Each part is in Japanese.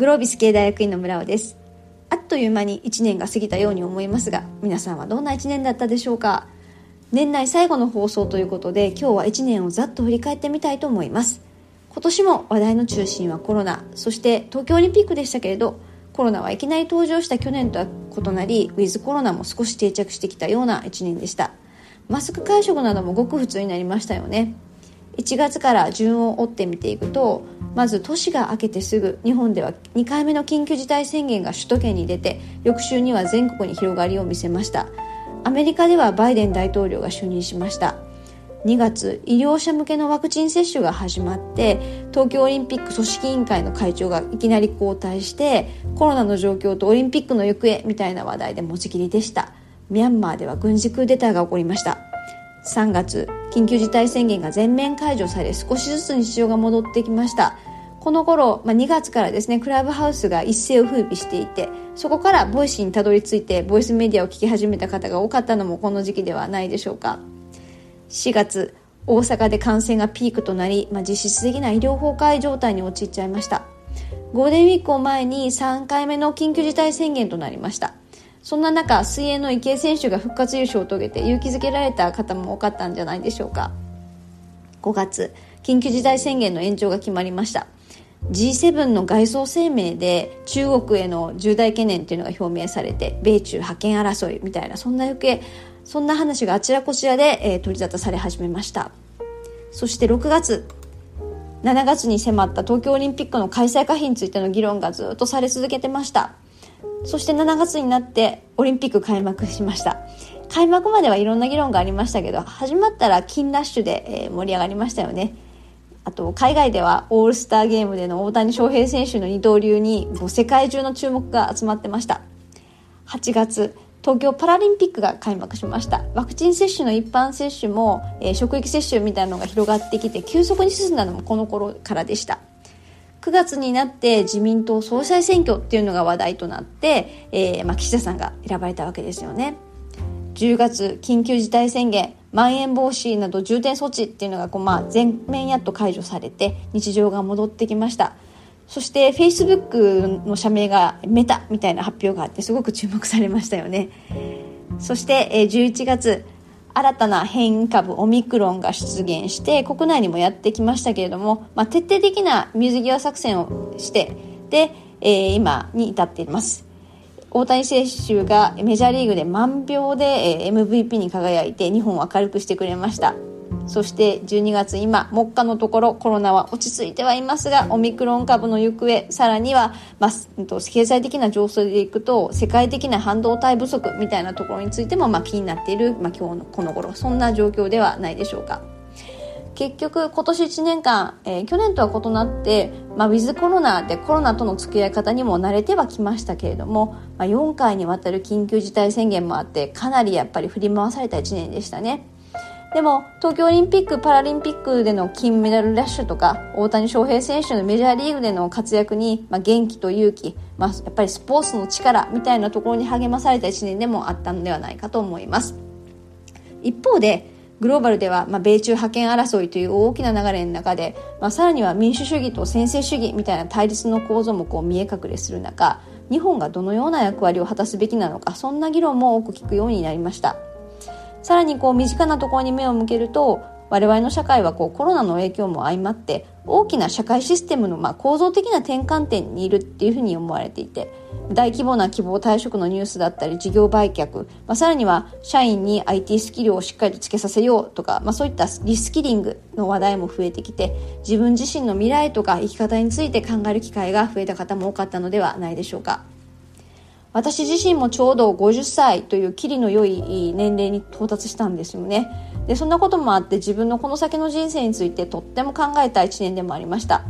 グロービス系大学院の村尾です。あっという間に1年が過ぎたように思いますが皆さんはどんな1年だったでしょうか？年内最後の放送ということで今日は1年をざっと振り返ってみたいと思います。今年も話題の中心はコロナそして東京オリンピックでしたけれどコロナはいきなり登場した去年とは異なりウィズコロナも少し定着してきたような1年でした。マスク会食などもごく普通になりましたよね。1月から順を追って見ていくとまず年が明けてすぐ日本では2回目の緊急事態宣言が首都圏に出て翌週には全国に広がりを見せました。アメリカではバイデン大統領が就任しました。2月医療者向けのワクチン接種が始まって東京オリンピック組織委員会の会長がいきなり交代してコロナの状況とオリンピックの行方みたいな話題で持ちきりでした。ミャンマーでは軍事クーデターが起こりました。3月緊急事態宣言が全面解除され少しずつ日常が戻ってきました。この頃、まあ、2月からですねクラブハウスが一世を風靡していてそこから Voicy にたどり着いてボイスメディアを聞き始めた方が多かったのもこの時期ではないでしょうか。4月大阪で感染がピークとなり、まあ、実質的な医療崩壊状態に陥っちゃいました。ゴールデンウィークを前に3回目の緊急事態宣言となりました。そんな中水泳の池江選手が復活優勝を遂げて勇気づけられた方も多かったんじゃないでしょうか。5月緊急事態宣言の延長が決まりました。G7 の外相声明で中国への重大懸念というのが表明されて米中覇権争いみたいなそんな余計そんな話があちらこちらで、えー、取り沙汰され始めました。そして6月7月に迫った東京オリンピックの開催可否についての議論がずっとされ続けてました。そして7月になってオリンピック開幕しました。開幕まではいろんな議論がありましたけど始まったら金ラッシュで、盛り上がりましたよね。あと海外ではオールスターゲームでの大谷翔平選手の二刀流にもう世界中の注目が集まってました。8月東京パラリンピックが開幕しました。ワクチン接種の一般接種も、えー、職域接種みたいなのが広がってきて急速に進んだのもこの頃からでした。9月になって自民党総裁選挙っていうのが話題となって、えーまあ、岸田さんが選ばれたわけですよね。10月緊急事態宣言まん延防止など重点措置っていうのがこう、まあ、全面やっと解除されて日常が戻ってきました。そしてフェイスブックの社名がメタみたいな発表があってすごく注目されましたよね。そしてえ11月新たな変異株オミクロンが出現して国内にもやってきましたけれども、まあ、徹底的な水際作戦をしてで、えー、今に至っています。大谷選手がメジャーリーグで満票で MVP に輝いて日本を明るくしてくれました。そして12月今目下のところコロナは落ち着いてはいますがオミクロン株の行方さらには、まあ、経済的な情勢でいくと世界的な半導体不足みたいなところについても、まあ、気になっている、まあ、今日のこの頃そんな状況ではないでしょうか。結局今年1年間、えー、去年とは異なって、まあ、ウィズコロナでコロナとの付き合い方にも慣れてはきましたけれども、まあ、4回にわたる緊急事態宣言もあってかなりやっぱり振り回された1年でしたね。でも東京オリンピック・パラリンピックでの金メダルラッシュとか大谷翔平選手のメジャーリーグでの活躍に、まあ、元気と勇気、まあ、やっぱりスポーツの力みたいなところに励まされた1年でもあったのではないかと思います。一方でグローバルでは、まあ、米中覇権争いという大きな流れの中で、まあ、さらには民主主義と専制主義みたいな対立の構造もこう見え隠れする中日本がどのような役割を果たすべきなのかそんな議論も多く聞くようになりました。さらにこう身近なところに目を向けると我々の社会はこうコロナの影響も相まって大きな社会システムのまあ構造的な転換点にいるっていうふうに思われていて大規模な希望退職のニュースだったり事業売却、まあ、さらには社員に IT スキルをしっかりとつけさせようとか、まあ、そういったリスキリングの話題も増えてきて自分自身の未来とか生き方について考える機会が増えた方も多かったのではないでしょうか。私自身もちょうど50歳というキリの良い年齢に到達したんですよね。でそんなこともあって自分のこの先の人生についてとっても考えた一年でもありました。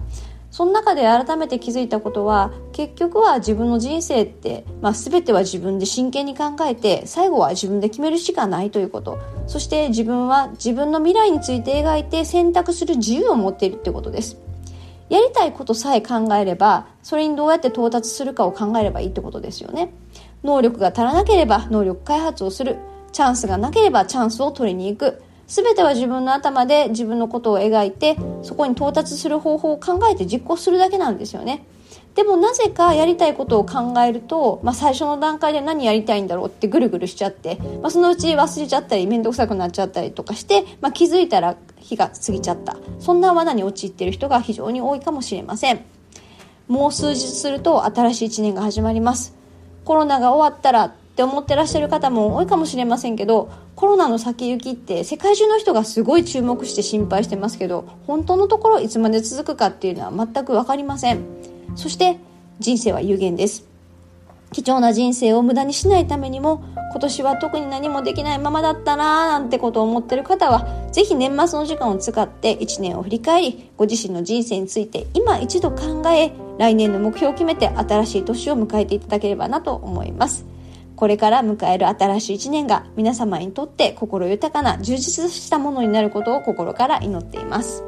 その中で改めて気づいたことは結局は自分の人生って、まあ、全ては自分で真剣に考えて最後は自分で決めるしかないということ。そして自分は自分の未来について描いて選択する自由を持っているということです。やりたいことさえ考えればそれにどうやって到達するかを考えればいいってことですよね。能力が足らなければ能力開発をする。チャンスがなければチャンスを取りに行く。全ては自分の頭で自分のことを描いてそこに到達する方法を考えて実行するだけなんですよね。でもなぜかやりたいことを考えると、まあ、最初の段階で何やりたいんだろうってぐるぐるしちゃって、まあ、そのうち忘れちゃったり面倒くさくなっちゃったりとかして、まあ、気づいたら日が過ぎちゃった。そんな罠に陥っている人が非常に多いかもしれません。もう数日すると新しい1年が始まります。コロナが終わったらって思ってらっしゃる方も多いかもしれませんけどコロナの先行きって世界中の人がすごい注目して心配してますけど本当のところいつまで続くかっていうのは全く分かりません。そして人生は有限です貴重な人生を無駄にしないためにも今年は特に何もできないままだったなーなんてことを思ってる方はぜひ年末の時間を使って1年を振り返りご自身の人生について今一度考え来年の目標を決めて新しい年を迎えていただければなと思いますこれから迎える新しい1年が皆様にとって心豊かな充実したものになることを心から祈っています。